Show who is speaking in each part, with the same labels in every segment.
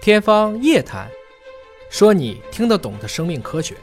Speaker 1: 天方夜谭，说你听得懂的生命科学。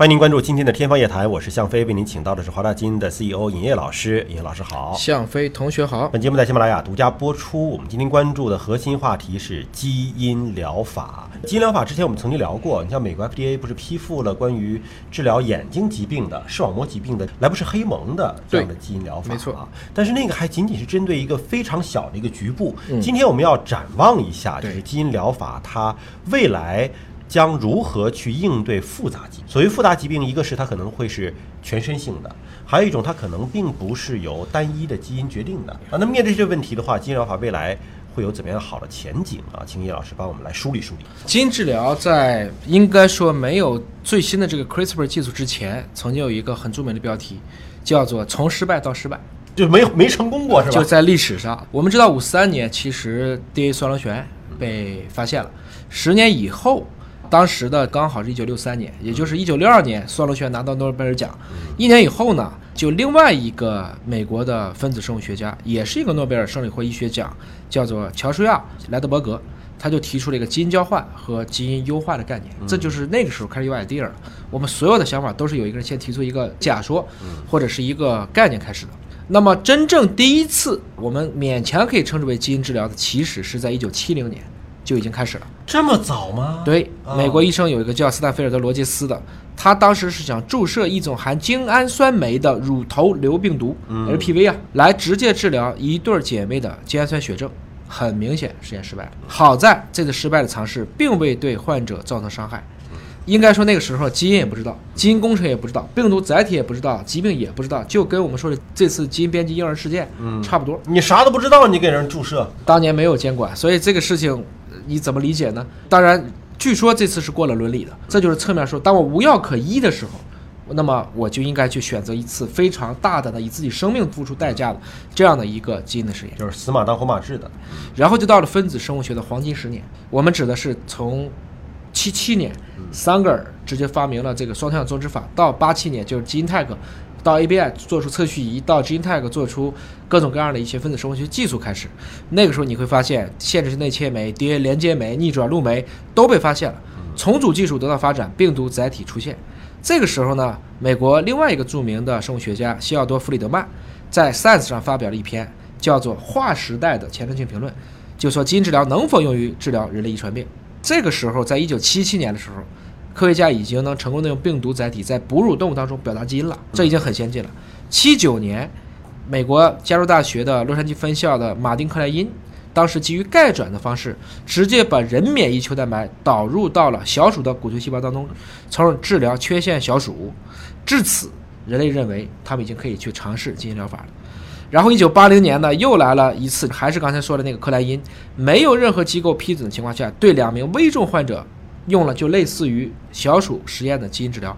Speaker 2: 欢迎您关注今天的《天方夜谭》，我是向飞，为您请到的是华大基因的 CEO 尹烨老师。尹烨老师好，
Speaker 1: 向飞同学好。
Speaker 2: 本节目在喜马拉雅独家播出。我们今天关注的核心话题是基因疗法。基因疗法之前我们曾经聊过，你像美国 FDA 不是批复了关于治疗眼睛疾病的视网膜疾病的莱布氏黑蒙的这样的基因疗法，
Speaker 1: 没错
Speaker 2: 啊。但是那个还仅仅是针对一个非常小的一个局部。今天我们要展望一下，就是基因疗法它未来。将如何去应对复杂疾病？所谓复杂疾病，一个是它可能会是全身性的，还有一种它可能并不是由单一的基因决定的啊。那面对这些问题的话，基因疗法未来会有怎么样好的前景啊？请叶老师帮我们来梳理梳理。
Speaker 1: 基因治疗在应该说没有最新的这个 CRISPR 技术之前，曾经有一个很著名的标题，叫做“从失败到失败”，
Speaker 2: 就没没成功过是吧？
Speaker 1: 就在历史上，我们知道五三年其实 DNA 双螺旋被发现了，十年以后。当时的刚好是一九六三年，也就是一九六二年，双螺旋拿到诺贝尔奖。一年以后呢，就另外一个美国的分子生物学家，也是一个诺贝尔生理或医学奖，叫做乔舒亚·莱德伯格，他就提出了一个基因交换和基因优化的概念。这就是那个时候开始有 idea 了。我们所有的想法都是有一个人先提出一个假说，或者是一个概念开始的。那么真正第一次我们勉强可以称之为基因治疗的，其实是在一九七零年。就已经开始了，
Speaker 2: 这么早吗？
Speaker 1: 对，美国医生有一个叫斯坦菲尔德·罗杰斯的，他当时是想注射一种含精氨酸酶的乳头瘤病毒 （HPV） 啊，来直接治疗一对姐妹的精氨酸血症。很明显，实验失败了。好在这次失败的尝试并未对患者造成伤害。应该说那个时候基因也不知道，基因工程也不知道，病毒载体也不知道，疾病也不知道，就跟我们说的这次基因编辑婴儿事件差不多。
Speaker 2: 你啥都不知道，你给人注射，
Speaker 1: 当年没有监管，所以这个事情。你怎么理解呢？当然，据说这次是过了伦理的，这就是侧面说，当我无药可医的时候，那么我就应该去选择一次非常大胆的以自己生命付出代价的这样的一个基因的实验，
Speaker 2: 就是死马当活马治的。
Speaker 1: 然后就到了分子生物学的黄金十年，我们指的是从七七年桑格尔直接发明了这个双向种植法，到八七年就是基因泰克。到 ABI 做出测序仪，到 GeneTag 做出各种各样的一些分子生物学技术开始，那个时候你会发现限制性内切酶、DNA 连接酶、逆转录酶都被发现了，重组技术得到发展，病毒载体出现。这个时候呢，美国另外一个著名的生物学家西奥多·弗里德曼在 Science 上发表了一篇叫做《划时代的前瞻性评论》，就说基因治疗能否用于治疗人类遗传病。这个时候，在一九七七年的时候。科学家已经能成功的用病毒载体在哺乳动物当中表达基因了，这已经很先进了。七九年，美国加州大学的洛杉矶分校的马丁克莱因，当时基于钙转的方式，直接把人免疫球蛋白导入到了小鼠的骨髓细胞当中，从而治疗缺陷小鼠。至此，人类认为他们已经可以去尝试基因疗法了。然后，一九八零年呢，又来了一次，还是刚才说的那个克莱因，没有任何机构批准的情况下，对两名危重患者。用了就类似于小鼠实验的基因治疗，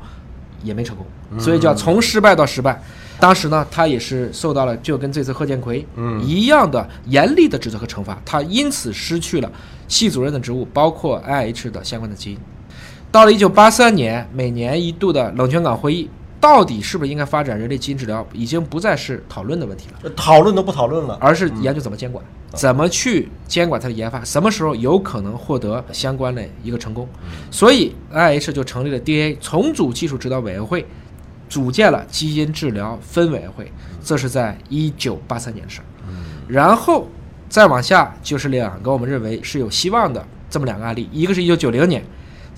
Speaker 1: 也没成功，所以叫从失败到失败。当时呢，他也是受到了就跟这次贺建奎一样的严厉的指责和惩罚，他因此失去了系主任的职务，包括 IH 的相关的基因。到了一九八三年，每年一度的冷泉港会议。到底是不是应该发展人类基因治疗，已经不再是讨论的问题了。
Speaker 2: 讨论都不讨论了，
Speaker 1: 而是研究怎么监管，怎么去监管它的研发，什么时候有可能获得相关的一个成功。所以，IH 就成立了 DNA 重组技术指导委员会，组建了基因治疗分委员会。这是在一九八三年的事儿。然后再往下就是两个我们认为是有希望的这么两个案例，一个是一九九零年。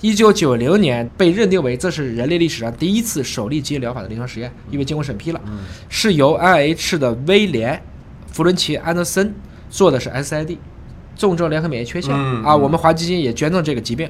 Speaker 1: 一九九零年被认定为这是人类历史上第一次首例基因疗法的临床实验，因为经过审批了，是由 IH 的威廉·弗伦奇·安德森做的是 SID，重症联合免疫缺陷啊，我们华基金也捐赠这个疾病，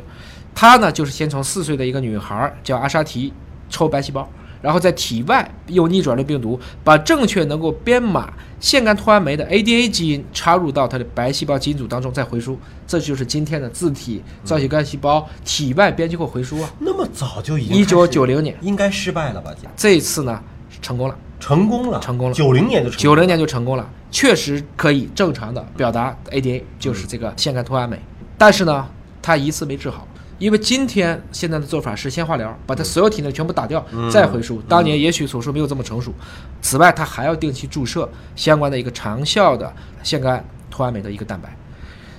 Speaker 1: 他呢就是先从四岁的一个女孩叫阿沙提抽白细胞。然后在体外用逆转录病毒，把正确能够编码腺苷脱氨酶的 ADA 基因插入到它的白细胞基因组当中，再回输，这就是今天的自体造血干细胞体外编辑后回输啊。
Speaker 2: 那么早就已经
Speaker 1: 一九九零年
Speaker 2: 应该失败了吧？
Speaker 1: 这一次呢，成功了，
Speaker 2: 成功了，
Speaker 1: 成功了。
Speaker 2: 九零年就
Speaker 1: 九零年就成功了，确实可以正常的表达 ADA，就是这个腺苷脱氨酶，但是呢，他一次没治好。因为今天现在的做法是先化疗，把他所有体内全部打掉，再回输。当年也许手术没有这么成熟。此外，他还要定期注射相关的一个长效的腺苷脱氨酶的一个蛋白。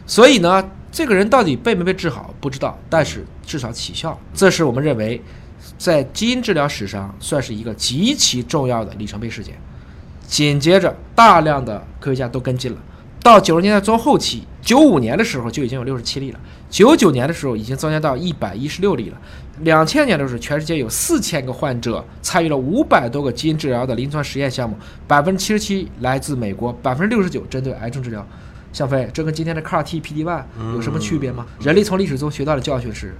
Speaker 1: 所以呢，这个人到底被没被治好不知道，但是至少起效，这是我们认为在基因治疗史上算是一个极其重要的里程碑事件。紧接着，大量的科学家都跟进了。到九十年代中后期，九五年的时候就已经有六十七例了，九九年的时候已经增加到一百一十六例了。两千年的时候，全世界有四千个患者参与了五百多个基因治疗的临床实验项目，百分之七十七来自美国，百分之六十九针对癌症治疗。向飞，这跟今天的 CAR T、PD-1 有什么区别吗？人类从历史中学到的教训是，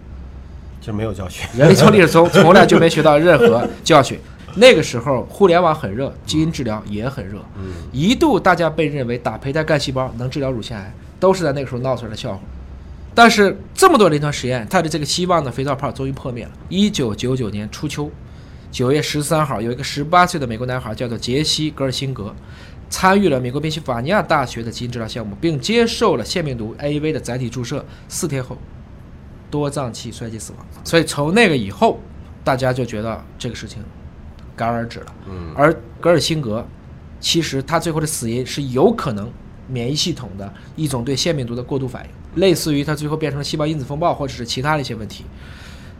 Speaker 2: 就没有教训。
Speaker 1: 人类从历史中从来就没学到任何 教训。那个时候，互联网很热，基因治疗也很热，一度大家被认为打胚胎干细胞能治疗乳腺癌，都是在那个时候闹出来的笑话。但是这么多临床实验，他的这个希望的肥皂泡终于破灭了。一九九九年初秋，九月十三号，有一个十八岁的美国男孩叫做杰西·格尔辛格，参与了美国宾夕法尼亚大学的基因治疗项目，并接受了腺病毒 AAV 的载体注射，四天后多脏器衰竭死亡。所以从那个以后，大家就觉得这个事情。戛然而止了。嗯，而格尔辛格，其实他最后的死因是有可能免疫系统的一种对腺病毒的过度反应，类似于他最后变成了细胞因子风暴或者是其他的一些问题。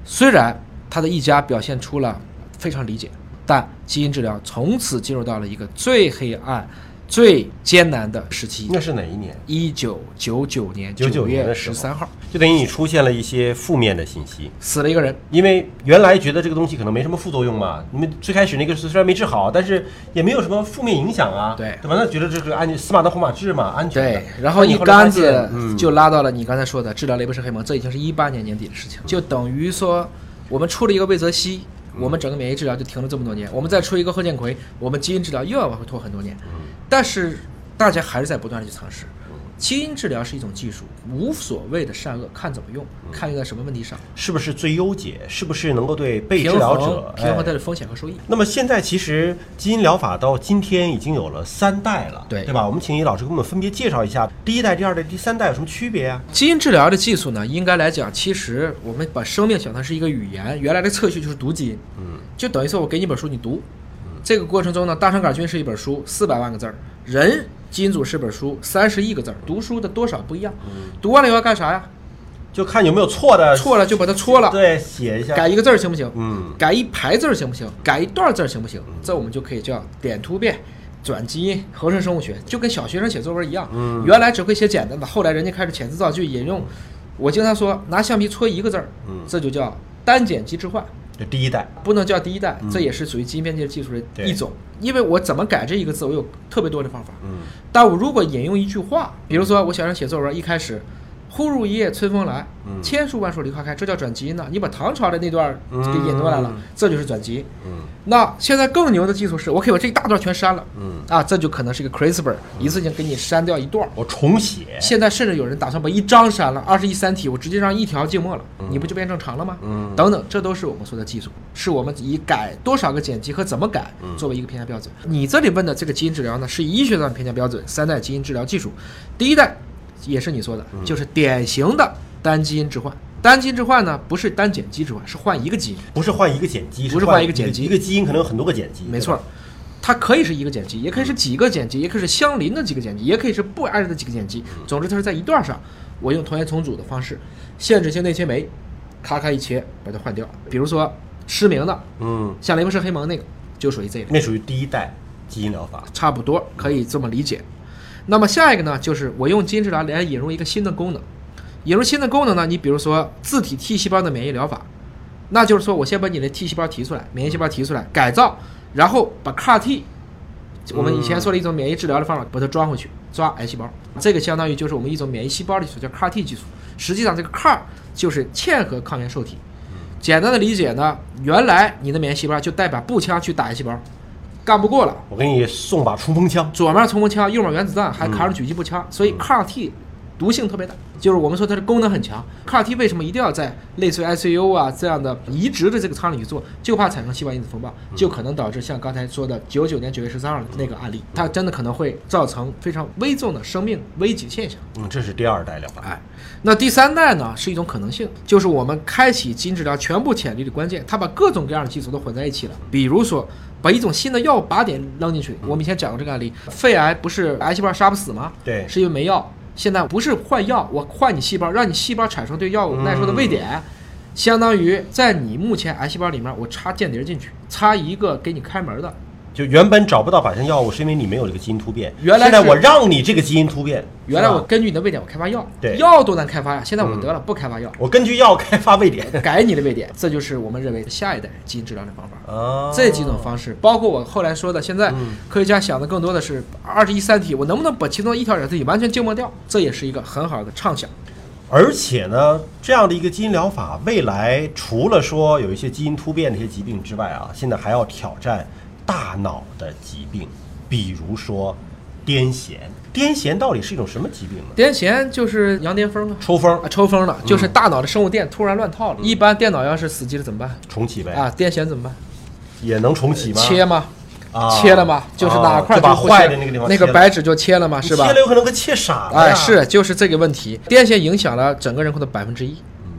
Speaker 1: 虽然他的一家表现出了非常理解，但基因治疗从此进入到了一个最黑暗。最艰难的时期，
Speaker 2: 那是哪一年？
Speaker 1: 一九九九年
Speaker 2: 九
Speaker 1: 月十三号，
Speaker 2: 就等于你出现了一些负面的信息，
Speaker 1: 死了一个人。
Speaker 2: 因为原来觉得这个东西可能没什么副作用嘛，你们最开始那个虽然没治好，但是也没有什么负面影响啊，
Speaker 1: 对，
Speaker 2: 对吧？那觉得这个安死马当活马治嘛，安全。
Speaker 1: 对，然后一竿子就拉到了你刚才说的治疗雷博氏黑蒙，这已经是一八年年底的事情，就等于说我们出了一个魏则西。我们整个免疫治疗就停了这么多年，我们再出一个贺建奎，我们基因治疗又要往后拖很多年。但是大家还是在不断的去尝试。基因治疗是一种技术，无所谓的善恶，看怎么用，看用在什么问题上，
Speaker 2: 是不是最优解，是不是能够对被治疗者
Speaker 1: 平衡它的风险和收益。
Speaker 2: 那么现在其实基因疗法到今天已经有了三代了，
Speaker 1: 对
Speaker 2: 对吧？我们请易老师给我们分别介绍一下第一代、第二代、第三代有什么区别啊？
Speaker 1: 基因治疗的技术呢，应该来讲，其实我们把生命想成是一个语言，原来的测序就是读基因，嗯，就等于说我给你本书你读，这个过程中呢，大肠杆菌是一本书，四百万个字儿，人。基因组是本书，三十亿个字儿，读书的多少不一样。读完了以后干啥呀？
Speaker 2: 就看有没有错的，
Speaker 1: 错了就把它戳了，
Speaker 2: 对，写一下，
Speaker 1: 改一个字儿行不行？
Speaker 2: 嗯，
Speaker 1: 改一排字儿行不行？改一段字儿行不行？这我们就可以叫点突变、转基因、合成生物学，就跟小学生写作文一样。嗯，原来只会写简单的，后来人家开始遣词造句、引用。我经常说，拿橡皮搓一个字儿，嗯，这就叫单碱基置换。
Speaker 2: 这第一代
Speaker 1: 不能叫第一代，这也是属于基因编辑技术的一种。因为我怎么改这一个字，我有特别多的方法。嗯，但我如果引用一句话，比如说我想让写作文，一开始。忽如一夜春风来，千树万树梨花开，这叫转基因呢。你把唐朝的那段给引过来了，这就是转基因。那现在更牛的技术是，我可以把这一大段全删了。啊，这就可能是一个 CRISPR，一次性给你删掉一段。
Speaker 2: 我重写。
Speaker 1: 现在甚至有人打算把一章删了，二十一三体，我直接让一条静默了，你不就变正常了吗？等等，这都是我们说的技术，是我们以改多少个碱基和怎么改作为一个评价标准。你这里问的这个基因治疗呢，是以医学上的评价标准，三代基因治疗技术，第一代。也是你说的，就是典型的单基因置换。单基因置换呢，不是单碱基置换，是换一个基因，
Speaker 2: 不是换一个碱基，
Speaker 1: 不是
Speaker 2: 换
Speaker 1: 一个碱基，
Speaker 2: 一个基因可能有很多个碱基。
Speaker 1: 没错，它可以是一个碱基，也可以是几个碱基，也可以是相邻的几个碱基，也可以是不挨着的几个碱基。总之，它是在一段上，我用同源重组的方式，限制性内切酶，咔咔一切把它换掉。比如说失明的，嗯，像雷蒙氏黑蒙那个，就属于这个，
Speaker 2: 那属于第一代基因疗法，
Speaker 1: 差不多可以这么理解。那么下一个呢，就是我用基因治疗来引入一个新的功能，引入新的功能呢，你比如说自体 T 细胞的免疫疗法，那就是说我先把你的 T 细胞提出来，免疫细胞提出来，改造，然后把 CAR T，我们以前说的一种免疫治疗的方法，把它装回去，抓癌细胞，这个相当于就是我们一种免疫细胞的技术，叫 CAR T 技术。实际上这个 CAR 就是嵌合抗原受体，简单的理解呢，原来你的免疫细胞就带把步枪去打癌细胞。干不过了，
Speaker 2: 我给你送把冲锋枪，
Speaker 1: 左面冲锋枪，右面原子弹，还扛着狙击步枪，所以 CAR T 毒性特别大。就是我们说它的功能很强，CAR T 为什么一定要在类似于 ICU 啊这样的移植的这个舱里去做？就怕产生细胞因子风暴，就可能导致像刚才说的九九年九月十三号那个案例，它真的可能会造成非常危重的生命危急现象。
Speaker 2: 嗯，这是第二代疗法。
Speaker 1: 哎，那第三代呢是一种可能性，就是我们开启基因治疗全部潜力的关键，它把各种各样的技术都混在一起了。比如说，把一种新的药靶点扔进去。我们以前讲过这个案例，肺癌不是癌细胞杀不死吗？
Speaker 2: 对，
Speaker 1: 是因为没药。现在不是换药，我换你细胞，让你细胞产生对药物耐受的位点，相当于在你目前癌细胞里面，我插间谍进去，插一个给你开门的。
Speaker 2: 就原本找不到靶向药物，是因为你没有这个基因突变。
Speaker 1: 原来是
Speaker 2: 现在我让你这个基因突变。
Speaker 1: 原来我根据你的位点，我开发药，
Speaker 2: 对
Speaker 1: 药多难开发呀？现在我得了，不开发药，
Speaker 2: 我根据药开发位点。
Speaker 1: 改你的位点，这就是我们认为下一代基因治疗的方法。
Speaker 2: 啊，
Speaker 1: 这几种方式，包括我后来说的，现在
Speaker 2: 嗯
Speaker 1: 科学家想的更多的是二十一三体，我能不能把其中一条染色体完全静默掉？这也是一个很好的畅想。
Speaker 2: 而且呢，这样的一个基因疗法，未来除了说有一些基因突变的一些疾病之外啊，现在还要挑战大脑的疾病，比如说癫痫。癫痫到底是一种什么疾病呢？
Speaker 1: 癫痫就是羊癫疯啊，
Speaker 2: 抽风
Speaker 1: 啊，抽风了，
Speaker 2: 嗯
Speaker 1: 就是大脑的生物电突然乱套了。一般电脑要是死机了怎么办？
Speaker 2: 重启呗，
Speaker 1: 啊，癫痫怎么办？
Speaker 2: 也能重启吗？
Speaker 1: 切吗？
Speaker 2: 啊
Speaker 1: 切了吗？就是哪块
Speaker 2: 坏的那个地方
Speaker 1: 那个白纸就切了吗？是吧
Speaker 2: 切？了有可能给切傻了。
Speaker 1: 哎，是，就是这个问题。癫痫影响了整个人口的百分之一，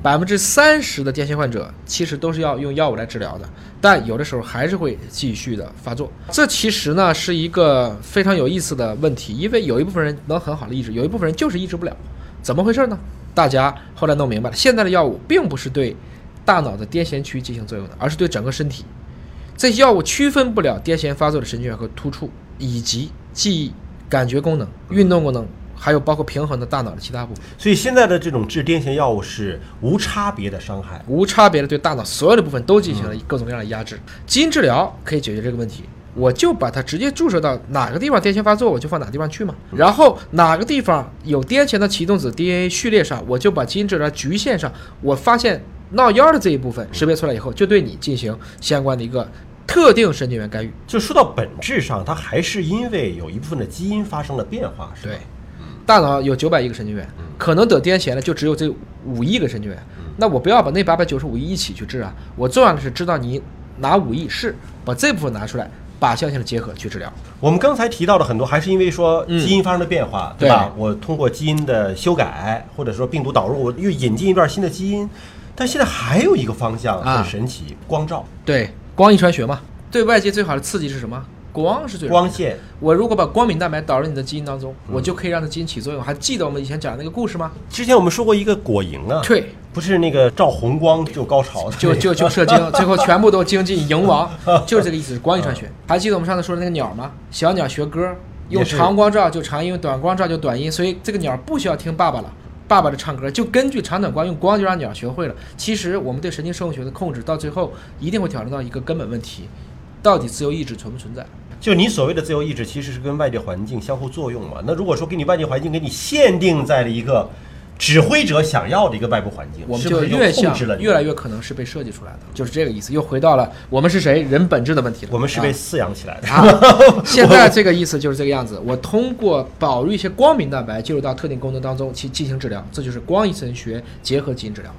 Speaker 1: 百分之三十的癫痫患者其实都是要用药物来治疗的，但有的时候还是会继续的发作。这其实呢是一个非常有意思的问题，因为有一部分人能很好的抑制，有一部分人就是抑制不了。怎么回事呢？大家后来弄明白了，现在的药物并不是对大脑的癫痫区进行作用的，而是对整个身体。这些药物区分不了癫痫发作的神经元和突触，以及记忆、感觉功能、运动功能，还有包括平衡的大脑的其他部分，
Speaker 2: 所以现在的这种治癫痫药物是无差别的伤害。
Speaker 1: 无差别的对大脑所有的部分都进行了各种各样的压制。基因治疗可以解决这个问题，我就把它直接注射到哪个地方癫痫发作，我就放哪个地方去嘛。然后哪个地方有癫痫的启动子 DNA 序列上，我就把基因治疗局限上。我发现闹幺的这一部分识别出来以后，就对你进行相关的一个特定神经元干预。
Speaker 2: 就说到本质上，它还是因为有一部分的基因发生了变化，是吧？
Speaker 1: 对，大脑有九百亿个神经元，可能得癫痫的就只有这五亿个神经元。那我不要把那八百九十五亿一起去治啊，我重要的是知道你哪五亿是把这部分拿出来，靶向性的结合去治疗。
Speaker 2: 我们刚才提到的很多，还是因为说
Speaker 1: 嗯
Speaker 2: 基因发生了变化，对吧？我通过基因的修改，或者说病毒导入，我又引进一段新的基因。但现在还有一个方向
Speaker 1: 啊
Speaker 2: 很神奇，光照、
Speaker 1: 对，光遗传学嘛，对外界最好的刺激是什么？光是最
Speaker 2: 光线。
Speaker 1: 我如果把光敏蛋白导入你的基因当中，我就可以让它基因起作用。还记得我们以前讲的那个故事吗？
Speaker 2: 之前我们说过一个果蝇啊，
Speaker 1: 对，
Speaker 2: 不是那个照红光就高潮的，
Speaker 1: 就就就射精，最后全部都精进蝇王，就是这个意思，是光遗传学。还记得我们上次说的那个鸟吗？小鸟学歌，用长光照就长音，短光照就短音，所以这个鸟不需要听爸爸了。爸爸的唱歌就根据长短光，用光就让鸟学会了。其实我们对神经生物学的控制，到最后一定会挑战到一个根本问题：到底自由意志存不存在？
Speaker 2: 就你所谓的自由意志，其实是跟外界环境相互作用嘛。那如果说给你外界环境给你限定在了一个指挥者想要的一个外部环境，
Speaker 1: 我们
Speaker 2: 就
Speaker 1: 越像
Speaker 2: 控制了
Speaker 1: 越来越可能是被设计出来的，就是这个意思。又回到了我们是谁人本质的问题了。
Speaker 2: 我们是被
Speaker 1: 啊
Speaker 2: 饲养起来的。
Speaker 1: 啊，现在这个意思就是这个样子。我通过导入一些光明蛋白进入到特定功能当中去进行治疗，这就是光遗传学结合基因治疗。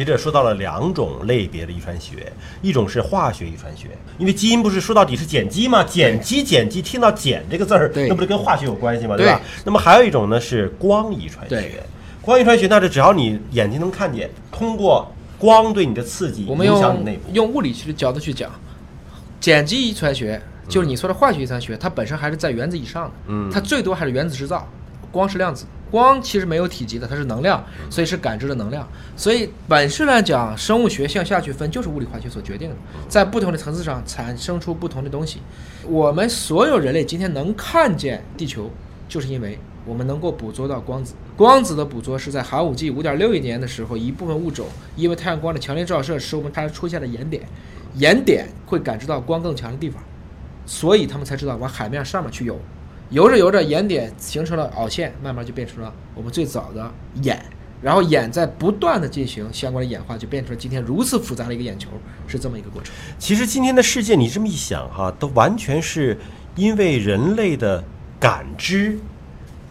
Speaker 2: 其实说到了两种类别的遗传学，一种是化学遗传学，因为基因不是说到底是碱基吗？碱基碱基，听到碱这个字儿，那不是跟化学有关系吗？
Speaker 1: 对
Speaker 2: 吧？那么还有一种呢是光遗传学，光遗传学那是只要你眼睛能看见，通过光对你的刺激，
Speaker 1: 我们
Speaker 2: 影响你内部。
Speaker 1: 用物理学的角度去讲，碱基遗传学就是你说的化学遗传学，它本身还是在原子以上的，
Speaker 2: 嗯
Speaker 1: 它最多还是原子制造，光是量子。光其实没有体积的，它是能量，所以是感知的能量。所以本质来讲，生物学向下去分就是物理化学所决定的，在不同的层次上产生出不同的东西。我们所有人类今天能看见地球，就是因为我们能够捕捉到光子。光子的捕捉是在寒武纪五点六亿年的时候，一部分物种因为太阳光的强烈照射，使我们它出现了眼点，眼点会感知到光更强的地方，所以他们才知道往海面上面去游。游着游着，眼点形成了凹陷，慢慢就变成了我们最早的眼，然后眼在不断的进行相关的演化，就变成了今天如此复杂的一个眼球，是这么一个过程。
Speaker 2: 其实今天的世界，你这么一想哈，都完全是因为人类的感知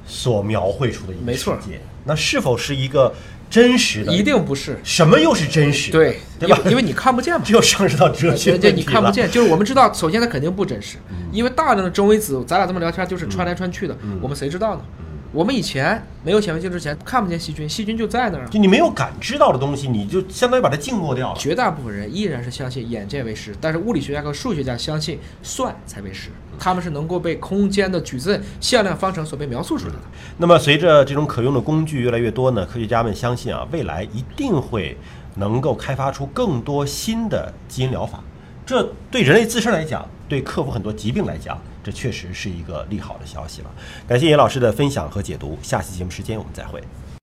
Speaker 2: 所描绘出的一个世
Speaker 1: 没错
Speaker 2: 界。那是否是一个真实的？
Speaker 1: 一定不是
Speaker 2: 什么又是真实？
Speaker 1: 对，
Speaker 2: 对吧
Speaker 1: 因为你看不见嘛
Speaker 2: 这。又上升到哲学
Speaker 1: 对。你看不见，就是我们知道，首先它肯定不真实，因为大量的中微子，咱俩这么聊天就是穿来穿去的，我们谁知道呢？我们以前没有显微镜之前看不见细菌，细菌就在那儿啊。
Speaker 2: 就你没有感知到的东西，你就相当于把它静默掉了。
Speaker 1: 绝大部分人依然是相信眼见为实，但是物理学家和数学家相信算才为实，他们是能够被空间的矩阵、向量方程所被描述出来的。
Speaker 2: 那么随着这种可用的工具越来越多呢，科学家们相信啊，未来一定会能够开发出更多新的基因疗法。这对人类自身来讲，对克服很多疾病来讲，这确实是一个利好的消息了。感谢严老师的分享和解读，下期节目时间我们再会。